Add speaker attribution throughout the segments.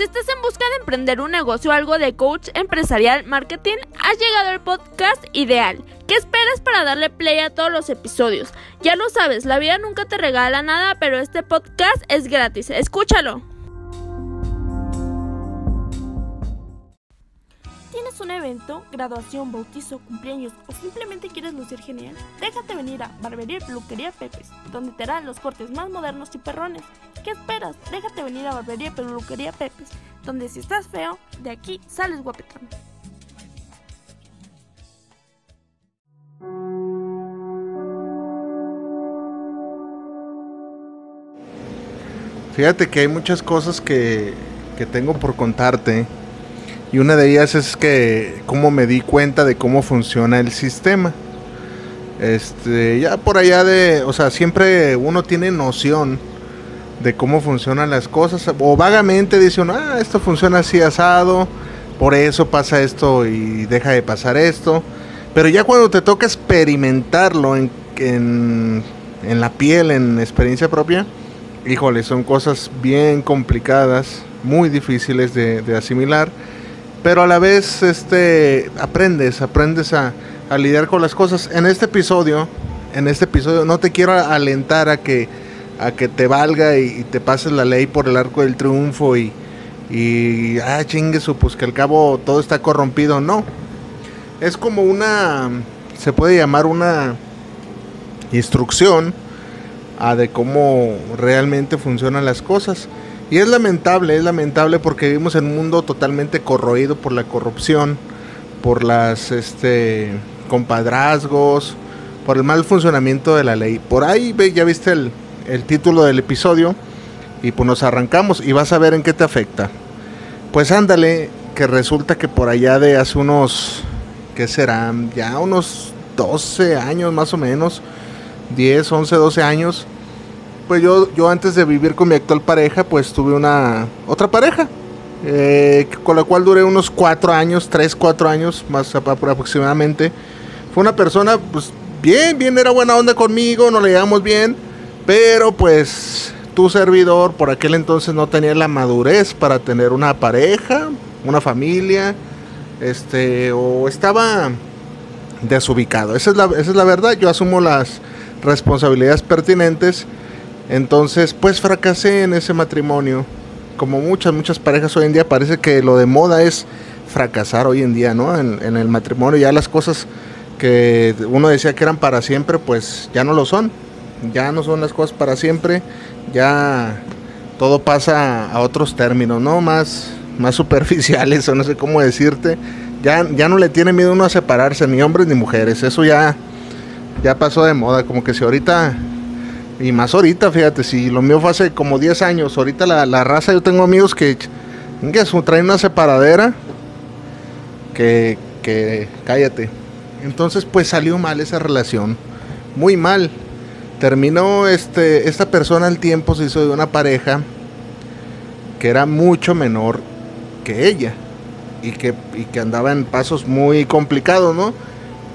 Speaker 1: Si estás en busca de emprender un negocio o algo de coach empresarial marketing, has llegado al podcast ideal. ¿Qué esperas para darle play a todos los episodios? Ya lo sabes, la vida nunca te regala nada, pero este podcast es gratis. Escúchalo. ¿Tienes un evento, graduación, bautizo, cumpleaños o simplemente quieres lucir genial? Déjate venir a Barbería y Peluquería Pepes, donde te harán los cortes más modernos y perrones. ¿Qué esperas? Déjate venir a Barbería y Peluquería Pepes, donde si estás feo, de aquí sales guapetón.
Speaker 2: Fíjate que hay muchas cosas que, que tengo por contarte. Y una de ellas es que cómo me di cuenta de cómo funciona el sistema. Este, ya por allá de, o sea, siempre uno tiene noción de cómo funcionan las cosas o vagamente dice uno, ah, esto funciona así asado, por eso pasa esto y deja de pasar esto. Pero ya cuando te toca experimentarlo en, en, en la piel, en experiencia propia, híjole, son cosas bien complicadas, muy difíciles de, de asimilar pero a la vez este aprendes, aprendes a, a, lidiar con las cosas. En este episodio, en este episodio no te quiero alentar a que a que te valga y, te pases la ley por el arco del triunfo y, y ah chingue su pues que al cabo todo está corrompido, no. Es como una se puede llamar una instrucción a de cómo realmente funcionan las cosas. Y es lamentable, es lamentable porque vivimos en un mundo totalmente corroído por la corrupción, por las este compadrazgos, por el mal funcionamiento de la ley. Por ahí ya viste el, el título del episodio y pues nos arrancamos y vas a ver en qué te afecta. Pues ándale, que resulta que por allá de hace unos, ¿qué serán? Ya unos 12 años más o menos, 10, 11, 12 años, pues yo, yo antes de vivir con mi actual pareja, pues tuve una otra pareja, eh, con la cual duré unos cuatro años, tres, cuatro años más aproximadamente. Fue una persona, pues bien, bien, era buena onda conmigo, nos le llevamos bien, pero pues tu servidor por aquel entonces no tenía la madurez para tener una pareja, una familia, este, o estaba desubicado. Esa es la, esa es la verdad, yo asumo las responsabilidades pertinentes entonces, pues fracasé en ese matrimonio. Como muchas, muchas parejas hoy en día, parece que lo de moda es fracasar hoy en día, ¿no? En, el matrimonio ya las cosas que uno decía que eran para siempre, pues ya no lo son. Ya no son las cosas para siempre. Ya todo pasa a otros términos, ¿no? Más, más superficiales o no sé cómo decirte. Ya, ya no le tiene miedo uno a separarse, ni hombres ni mujeres. Eso ya, ya pasó de moda. Como que si ahorita y más ahorita, fíjate, si lo mío fue hace como 10 años, ahorita la, la raza, yo tengo amigos que, que traen una separadera, que, que, cállate. Entonces, pues salió mal esa relación, muy mal. Terminó este, esta persona al tiempo, se hizo de una pareja que era mucho menor que ella y que, y que andaba en pasos muy complicados, ¿no?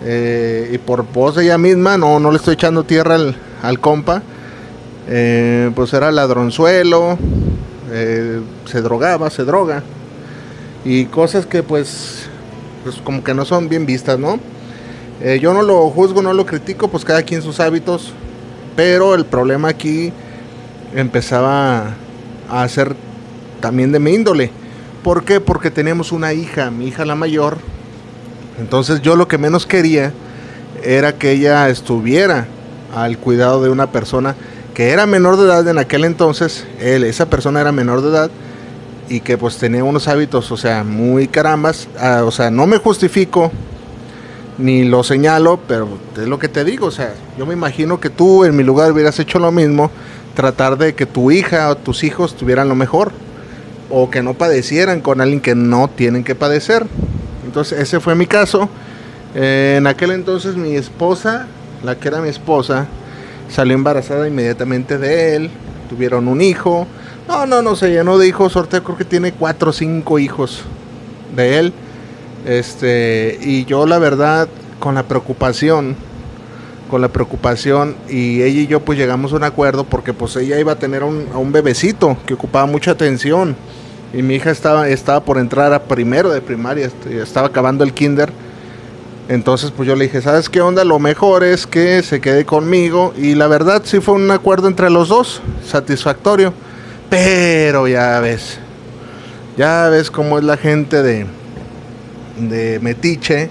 Speaker 2: Eh, y por de ella misma, no, no le estoy echando tierra al, al compa, eh, pues era ladronzuelo, eh, se drogaba, se droga, y cosas que pues, pues como que no son bien vistas, ¿no? Eh, yo no lo juzgo, no lo critico, pues cada quien sus hábitos, pero el problema aquí empezaba a ser también de mi índole. ¿Por qué? Porque teníamos una hija, mi hija la mayor, entonces yo lo que menos quería era que ella estuviera al cuidado de una persona que era menor de edad en aquel entonces, él, esa persona era menor de edad y que pues tenía unos hábitos, o sea, muy carambas, uh, o sea, no me justifico ni lo señalo, pero es lo que te digo, o sea, yo me imagino que tú en mi lugar hubieras hecho lo mismo, tratar de que tu hija o tus hijos tuvieran lo mejor o que no padecieran con alguien que no tienen que padecer. Entonces, ese fue mi caso. Eh, en aquel entonces mi esposa, la que era mi esposa, salió embarazada inmediatamente de él, tuvieron un hijo, no, no, no, se llenó de hijos, sorteo creo que tiene cuatro o cinco hijos de él, este, y yo la verdad, con la preocupación, con la preocupación, y ella y yo pues llegamos a un acuerdo porque pues ella iba a tener un, a un bebecito que ocupaba mucha atención, y mi hija estaba, estaba por entrar a primero de primaria, estaba acabando el kinder. Entonces pues yo le dije, ¿sabes qué onda? Lo mejor es que se quede conmigo y la verdad sí fue un acuerdo entre los dos, satisfactorio. Pero ya ves, ya ves cómo es la gente de, de metiche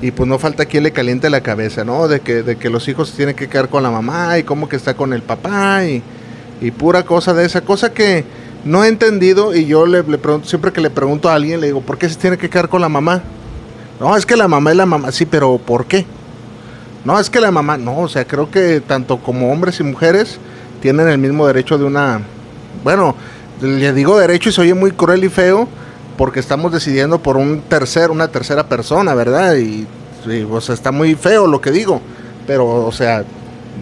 Speaker 2: y pues no falta quien le caliente la cabeza, ¿no? De que, de que los hijos tienen que quedar con la mamá y cómo que está con el papá y, pura cosa de esa, cosa que no he entendido y yo le, pregunto, siempre que le pregunto a alguien, le digo, ¿por qué se tiene que quedar con la mamá? No, es que la mamá es la mamá, sí, pero ¿por qué? No, es que la mamá, no, o sea, creo que tanto como hombres y mujeres tienen el mismo derecho de una, bueno, le digo derecho y se oye muy cruel y feo porque estamos decidiendo por un tercer, una tercera persona, ¿verdad? Y, o sea, está muy feo lo que digo, pero, o sea,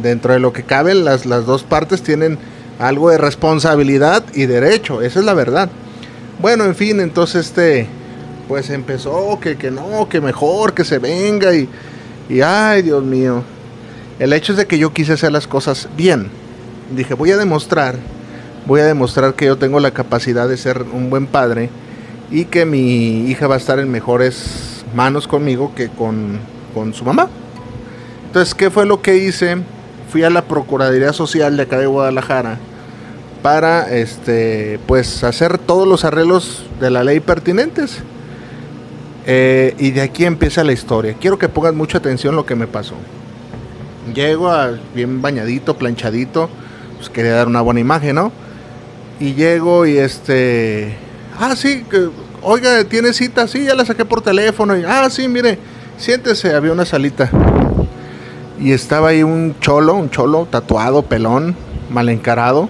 Speaker 2: dentro de lo que caben, las, las dos partes tienen algo de responsabilidad y derecho, esa es la verdad. Bueno, en fin, entonces este, pues empezó que, que no, que mejor, que se venga y, y ay, Dios mío. El hecho es de que yo quise hacer las cosas bien. Dije, voy a demostrar, voy a demostrar que yo tengo la capacidad de ser un buen padre y que mi hija va a estar en mejores manos conmigo que con, con su mamá. Entonces, ¿qué fue lo que hice? fui a la Procuraduría Social de acá de Guadalajara para este pues hacer todos los arreglos de la ley pertinentes. Eh, y de aquí empieza la historia. Quiero que pongan mucha atención lo que me pasó. Llego bien bañadito, planchadito, pues quería dar una buena imagen, ¿no? Y llego y este, ah, sí, oiga, ¿tiene cita? Sí, ya la saqué por teléfono. Y, ah, sí, mire, siéntese, había una salita. Y estaba ahí un cholo, un cholo tatuado, pelón, mal encarado.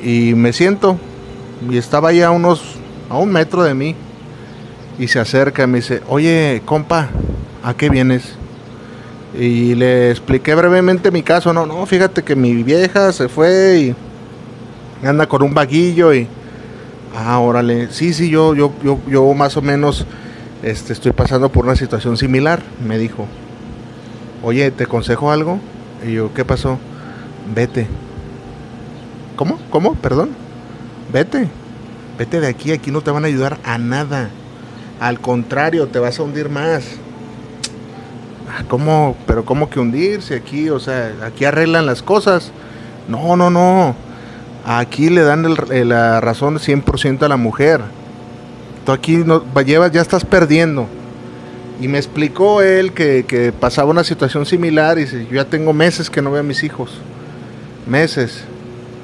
Speaker 2: Y me siento. Y estaba ahí a unos, a un metro de mí. Y se acerca y me dice, oye, compa, ¿a qué vienes? Y le expliqué brevemente mi caso. No, no, fíjate que mi vieja se fue y anda con un vaguillo y... Ah, órale. Sí, sí, yo, yo, yo, yo más o menos este, estoy pasando por una situación similar, me dijo oye, ¿te aconsejo algo? Y yo, ¿qué pasó? Vete. ¿Cómo? ¿Cómo? Perdón. Vete. Vete de aquí, aquí no te van a ayudar a nada. Al contrario, te vas a hundir más. Ah, ¿Cómo? Pero ¿cómo que hundirse aquí? O sea, aquí arreglan las cosas. No, no, no. Aquí le dan la razón 100% a la mujer. Tú aquí no, llevas, ya estás perdiendo. Y me explicó él que, pasaba una situación similar y dice, yo ya tengo meses que no veo a mis hijos. Meses.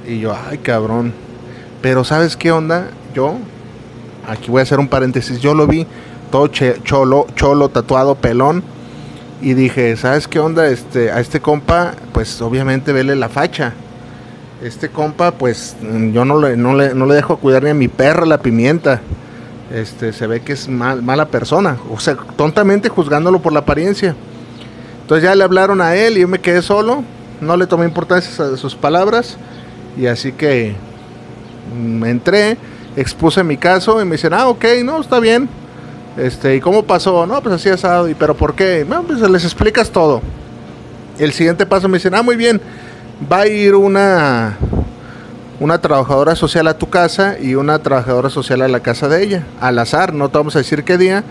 Speaker 2: Y yo, ay cabrón. Pero ¿sabes qué onda? Yo, aquí voy a hacer un paréntesis, yo lo vi todo cholo, cholo, tatuado, pelón. Y dije, ¿sabes qué onda? Este, a este compa, pues obviamente vele la facha. Este compa, pues yo no le, no le, no le dejo cuidar ni a mi perra la pimienta este, se ve que es mala persona, o sea, tontamente juzgándolo por la apariencia. Entonces ya le hablaron a él y yo me quedé solo, no le tomé importancia a sus palabras y así que me entré, expuse mi caso y me dicen, ah, ok, no, está bien. Este, ¿y cómo pasó? No, pues así asado, ¿y pero por qué? Bueno, pues les explicas todo. El siguiente paso me dicen, ah, muy bien, va a ir una una trabajadora social a tu casa y una trabajadora social a la casa de ella, al azar, no te vamos a decir qué día,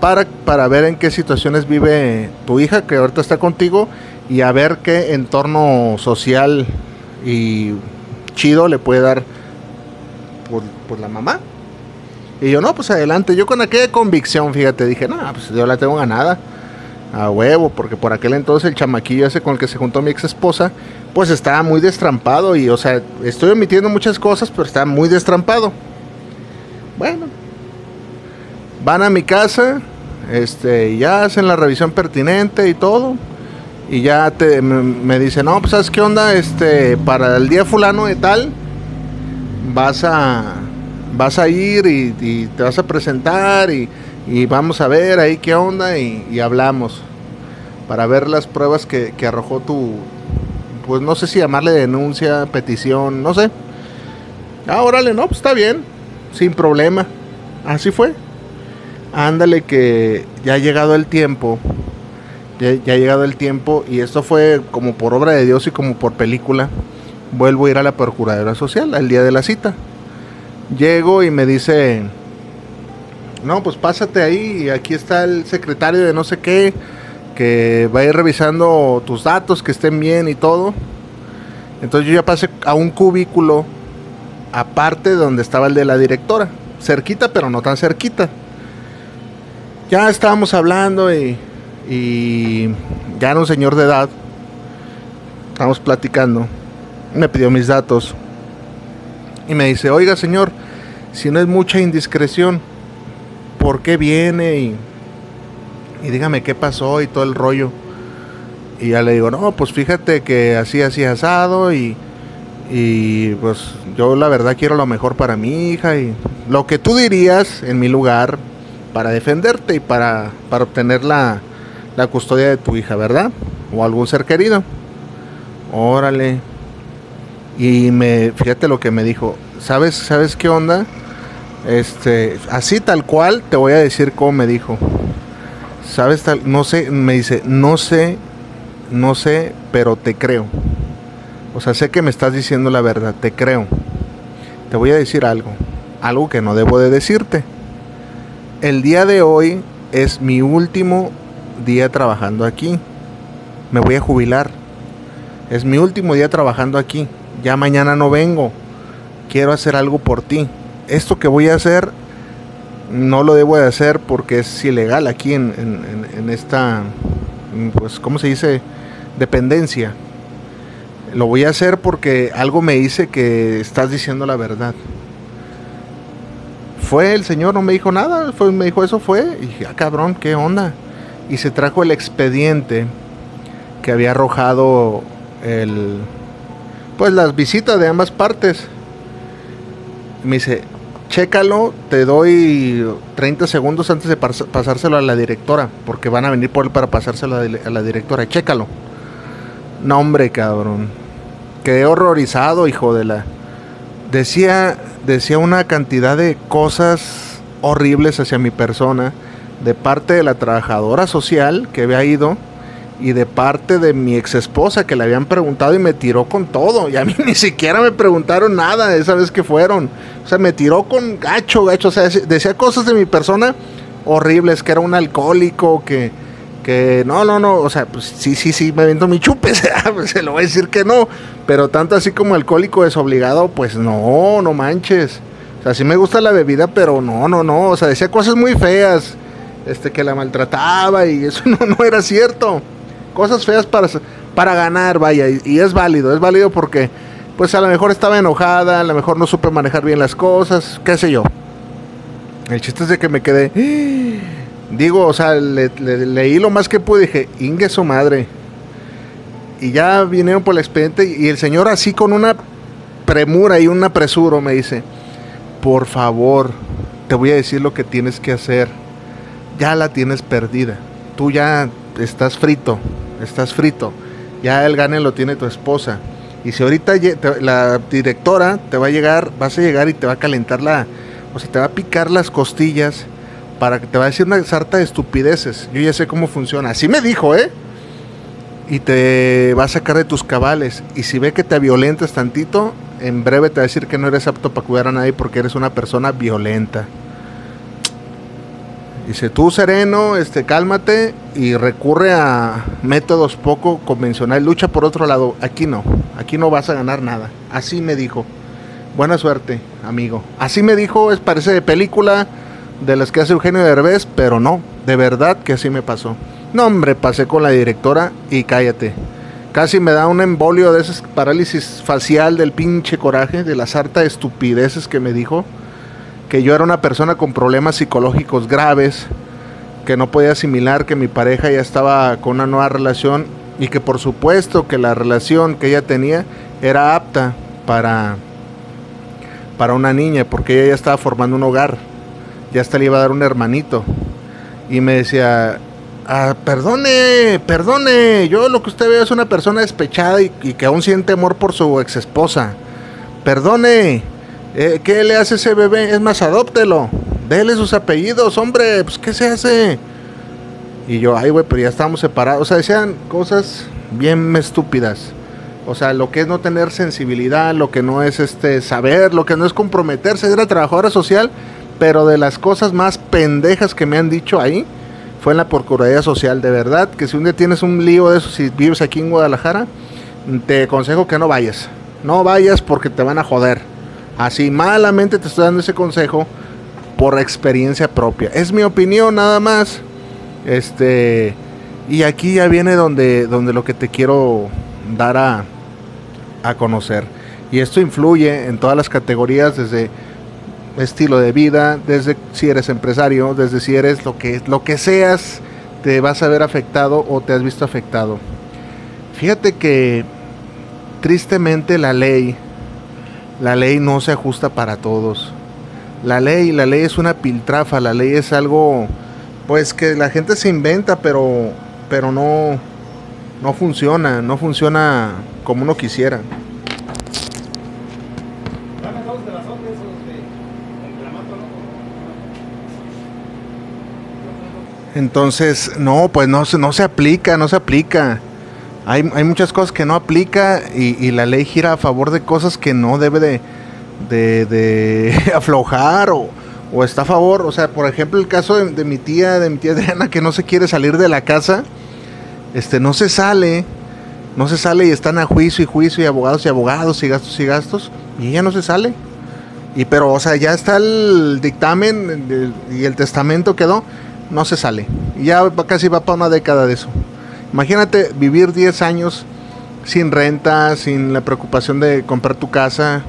Speaker 2: para, para ver en qué situaciones vive tu hija que ahorita está contigo y a ver qué entorno social y chido le puede dar por, la mamá. Y yo, no, pues adelante, yo con aquella convicción, fíjate, dije, no, pues yo la tengo ganada a huevo, porque por aquel entonces el chamaquillo ese con el que se juntó mi ex esposa, pues estaba muy destrampado y, o sea, estoy omitiendo muchas cosas, pero está muy destrampado. Bueno, van a mi casa, este, ya hacen la revisión pertinente y todo, y ya te, me, dicen, no, pues sabes qué onda, este, para el día fulano de tal, vas a, vas a ir y, te vas a presentar y, vamos a ver ahí qué onda y, hablamos para ver las pruebas que, arrojó tu, pues no sé si llamarle denuncia, petición, no sé. Ah, órale, no, pues está bien, sin problema. Así fue. Ándale que ya ha llegado el tiempo, ya, ha llegado el tiempo y esto fue como por obra de Dios y como por película. Vuelvo a ir a la Procuraduría Social al día de la cita. Llego y me dice, no, pues pásate ahí, aquí está el secretario de no sé qué, que va a ir revisando tus datos, que estén bien y todo. Entonces yo ya pasé a un cubículo aparte de donde estaba el de la directora, cerquita pero no tan cerquita. Ya estábamos hablando y, y ya era un señor de edad, estábamos platicando, me pidió mis datos y me dice, oiga señor, si no es mucha indiscreción, ¿por qué viene? Y, y dígame qué pasó y todo el rollo. Y ya le digo, no, pues fíjate que así, así asado y, y pues yo la verdad quiero lo mejor para mi hija y lo que tú dirías en mi lugar para defenderte y para, para obtener la, la custodia de tu hija, ¿verdad? O algún ser querido. Órale. Y me, fíjate lo que me dijo. ¿Sabes, sabes qué onda? Este, así tal cual te voy a decir cómo me dijo. ¿Sabes tal? No sé, me dice, no sé, no sé, pero te creo. O sea, sé que me estás diciendo la verdad, te creo. Te voy a decir algo, algo que no debo de decirte. El día de hoy es mi último día trabajando aquí. Me voy a jubilar. Es mi último día trabajando aquí. Ya mañana no vengo. Quiero hacer algo por ti. Esto que voy a hacer no lo debo de hacer porque es ilegal aquí en, en, esta, pues, ¿cómo se dice? Dependencia. Lo voy a hacer porque algo me dice que estás diciendo la verdad. Fue el señor, no me dijo nada, fue, me dijo eso fue, y dije, ah, cabrón, ¿qué onda? Y se trajo el expediente que había arrojado el, pues las visitas de ambas partes. Me dice, chécalo, te doy 30 segundos antes de pasárselo a la directora, porque van a venir por él para pasárselo a la directora, chécalo. No, hombre, cabrón. Quedé horrorizado, hijo de la. Decía, decía una cantidad de cosas horribles hacia mi persona, de parte de la trabajadora social que había ido y de parte de mi ex esposa que le habían preguntado y me tiró con todo. Y a mí ni siquiera me preguntaron nada esa vez que fueron. O sea, me tiró con gacho, gacho. O sea, decía cosas de mi persona horribles, que era un alcohólico, que, que no, no, no. O sea, pues sí, sí, sí, me viento mi chupe. se lo voy a decir que no. Pero tanto así como alcohólico desobligado, pues no, no manches. O sea, sí me gusta la bebida, pero no, no, no. O sea, decía cosas muy feas. Este, que la maltrataba y eso no, no era cierto cosas feas para, para ganar, vaya, y, es válido, es válido porque pues a lo mejor estaba enojada, a lo mejor no supe manejar bien las cosas, qué sé yo. El chiste es de que me quedé, digo, o sea, leí lo más que pude, dije, ingue su madre. Y ya vinieron por el expediente y el señor así con una premura y un apresuro me dice, por favor, te voy a decir lo que tienes que hacer. Ya la tienes perdida. Tú ya estás frito estás frito. Ya el gane lo tiene tu esposa. Y si ahorita la directora te va a llegar, vas a llegar y te va a calentar la, o sea, te va a picar las costillas para que te va a decir una sarta de estupideces. Yo ya sé cómo funciona. Así me dijo, ¿eh? Y te va a sacar de tus cabales. Y si ve que te violentas tantito, en breve te va a decir que no eres apto para cuidar a nadie porque eres una persona violenta. Dice, tú sereno, este, cálmate y recurre a métodos poco convencionales. Lucha por otro lado. Aquí no, aquí no vas a ganar nada. Así me dijo. Buena suerte, amigo. Así me dijo, es parece de película de las que hace Eugenio Derbez, pero no, de verdad que así me pasó. No, hombre, pasé con la directora y cállate. Casi me da un embolio de esa parálisis facial del pinche coraje, de la sarta de estupideces que me dijo que yo era una persona con problemas psicológicos graves, que no podía asimilar que mi pareja ya estaba con una nueva relación y que por supuesto que la relación que ella tenía era apta para, para una niña, porque ella ya estaba formando un hogar, ya hasta le iba a dar un hermanito. Y me decía, ah, perdone, perdone, yo lo que usted ve es una persona despechada y, y que aún siente amor por su ex esposa. Perdone, eh, ¿Qué le hace ese bebé? Es más, adóptelo. Dele sus apellidos, hombre. Pues, ¿qué se hace? Y yo, ay, güey, pero ya estábamos separados. O sea, decían cosas bien estúpidas. O sea, lo que es no tener sensibilidad, lo que no es este saber, lo que no es comprometerse, era trabajadora social, pero de las cosas más pendejas que me han dicho ahí fue en la Procuraduría Social, de verdad, que si un día tienes un lío de eso, si vives aquí en Guadalajara, te aconsejo que no vayas. No vayas porque te van a joder. Así malamente te estoy dando ese consejo por experiencia propia. Es mi opinión nada más. Este y aquí ya viene donde donde lo que te quiero dar a a conocer. Y esto influye en todas las categorías, desde estilo de vida, desde si eres empresario, desde si eres lo que, lo que seas, te vas a ver afectado o te has visto afectado. Fíjate que tristemente la ley, la ley no se ajusta para todos. La ley, la ley es una piltrafa, la ley es algo pues que la gente se inventa, pero pero no no funciona, no funciona como uno quisiera. Entonces, no, pues no, no se aplica, no se aplica. Hay, hay muchas cosas que no aplica y, la ley gira a favor de cosas que no debe de, aflojar o, está a favor. O sea, por ejemplo, el caso de, mi tía, de mi tía Adriana, que no se quiere salir de la casa, este, no se sale no se sale y están a juicio y juicio y abogados y abogados y gastos y gastos y ella no se sale. Y pero, o sea, ya está el dictamen y el testamento quedó, no se sale. Ya casi va para una década de eso. Imagínate vivir 10 años sin renta, sin la preocupación de comprar tu casa,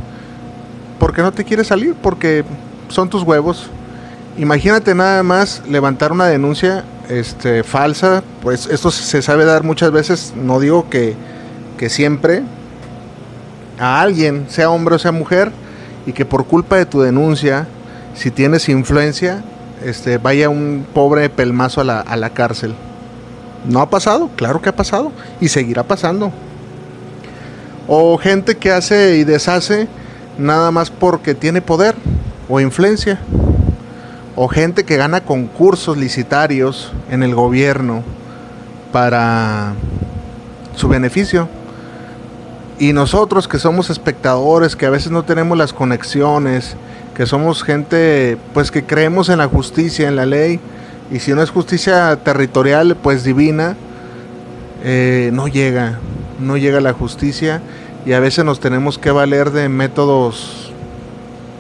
Speaker 2: porque no te quieres salir, porque son tus huevos. Imagínate nada más levantar una denuncia este, falsa, pues esto se sabe dar muchas veces, no digo que, que siempre, a alguien, sea hombre o sea mujer, y que por culpa de tu denuncia, si tienes influencia, este, vaya un pobre pelmazo a la, a la cárcel. ¿No ha pasado? Claro que ha pasado y seguirá pasando. O gente que hace y deshace nada más porque tiene poder o influencia o gente que gana concursos licitarios en el gobierno para su beneficio. Y nosotros que somos espectadores, que a veces no tenemos las conexiones, que somos gente pues que creemos en la justicia, en la ley, y si no es justicia territorial, pues divina, eh, no llega, no llega la justicia y a veces nos tenemos que valer de métodos,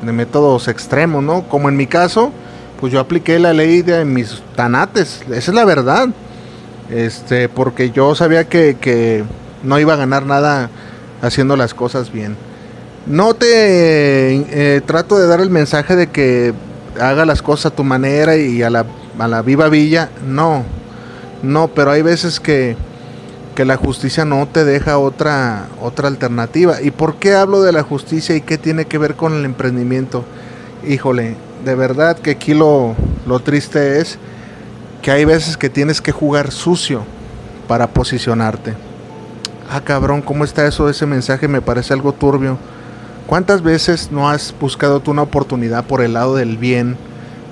Speaker 2: de métodos extremos, ¿no? Como en mi caso, pues yo apliqué la ley de mis tanates, esa es la verdad. Este, porque yo sabía que, no iba a ganar nada haciendo las cosas bien. No te eh, trato de dar el mensaje de que haga las cosas a tu manera y a la, a la viva villa, no, no, pero hay veces que, que la justicia no te deja otra, otra alternativa. ¿Y por qué hablo de la justicia y qué tiene que ver con el emprendimiento? Híjole, de verdad que aquí lo, lo triste es que hay veces que tienes que jugar sucio para posicionarte. Ah, cabrón, ¿cómo está eso? Ese mensaje me parece algo turbio. ¿Cuántas veces no has buscado tú una oportunidad por el lado del bien,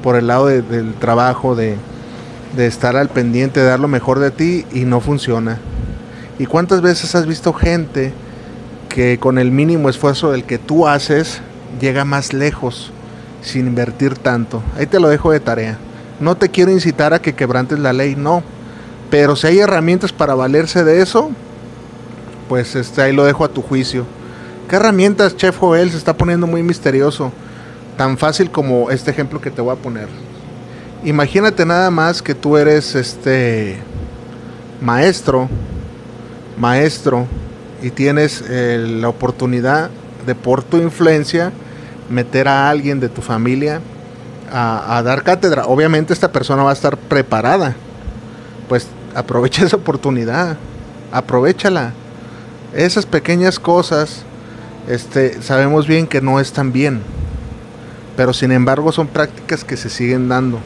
Speaker 2: por el lado del trabajo, de, de estar al pendiente, de dar lo mejor de ti y no funciona? ¿Y cuántas veces has visto gente que con el mínimo esfuerzo del que tú haces llega más lejos? sin invertir tanto. Ahí te lo dejo de tarea. No te quiero incitar a que quebrantes la ley, no. Pero si hay herramientas para valerse de eso, pues este, ahí lo dejo a tu juicio. ¿Qué herramientas, Chef Joel? Se está poniendo muy misterioso. Tan fácil como este ejemplo que te voy a poner. Imagínate nada más que tú eres este maestro, maestro, y tienes eh, la oportunidad de por tu influencia meter a alguien de tu familia a, dar cátedra. Obviamente esta persona va a estar preparada. Pues aprovecha esa oportunidad, aprovechala. Esas pequeñas cosas, este, sabemos bien que no están bien, pero sin embargo son prácticas que se siguen dando.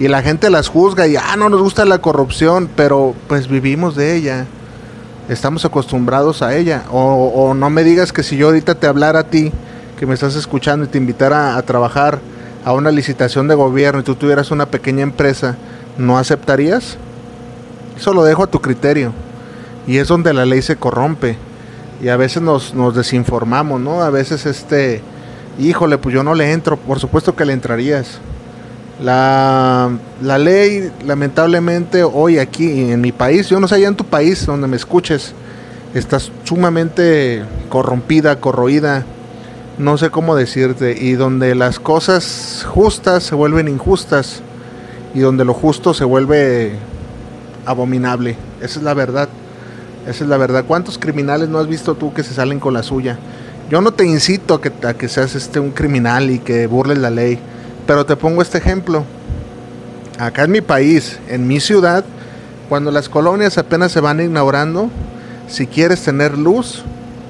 Speaker 2: Y la gente las juzga y, ah, no nos gusta la corrupción, pero pues vivimos de ella. Estamos acostumbrados a ella. O, no me digas que si yo ahorita te hablara a ti, que me estás escuchando y te invitara a, trabajar a una licitación de gobierno y tú tuvieras una pequeña empresa, ¿no aceptarías? Eso lo dejo a tu criterio. Y es donde la ley se corrompe. y a veces nos, nos desinformamos, ¿no? A veces este, híjole, pues yo no le entro, por supuesto que le entrarías. La, la ley, lamentablemente, hoy aquí en mi país, yo no sé allá en tu país donde me escuches, está sumamente corrompida, corroída, no sé cómo decirte, y donde las cosas justas se vuelven injustas y donde lo justo se vuelve abominable. Esa es la verdad. Esa es la verdad. ¿Cuántos criminales no has visto tú que se salen con la suya? Yo no te incito a que, a que seas este un criminal y que burles la ley. Pero te pongo este ejemplo. Acá en mi país, en mi ciudad, cuando las colonias apenas se van inaugurando, si quieres tener luz,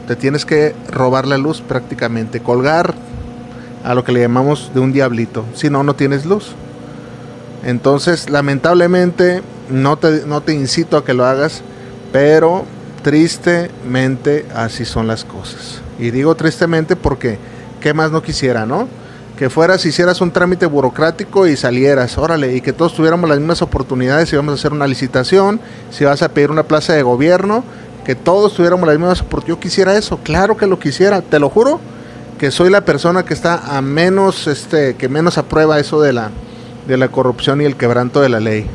Speaker 2: te tienes que robar la luz prácticamente, colgar a lo que le llamamos de un diablito. Si no, no tienes luz. Entonces, lamentablemente, no te, no te incito a que lo hagas, pero tristemente así son las cosas. Y digo tristemente porque, ¿qué más no quisiera, no? que fueras, hicieras un trámite burocrático y salieras, órale, y que todos tuviéramos las mismas oportunidades si vamos a hacer una licitación, si vas a pedir una plaza de gobierno, que todos tuviéramos las mismas oportunidades. Yo quisiera eso, claro que lo quisiera, te lo juro, que soy la persona que está a menos, este, que menos aprueba eso de la, de la corrupción y el quebranto de la ley.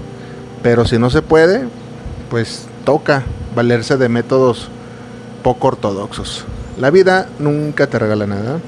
Speaker 2: Pero si no se puede, pues toca valerse de métodos poco ortodoxos. La vida nunca te regala nada.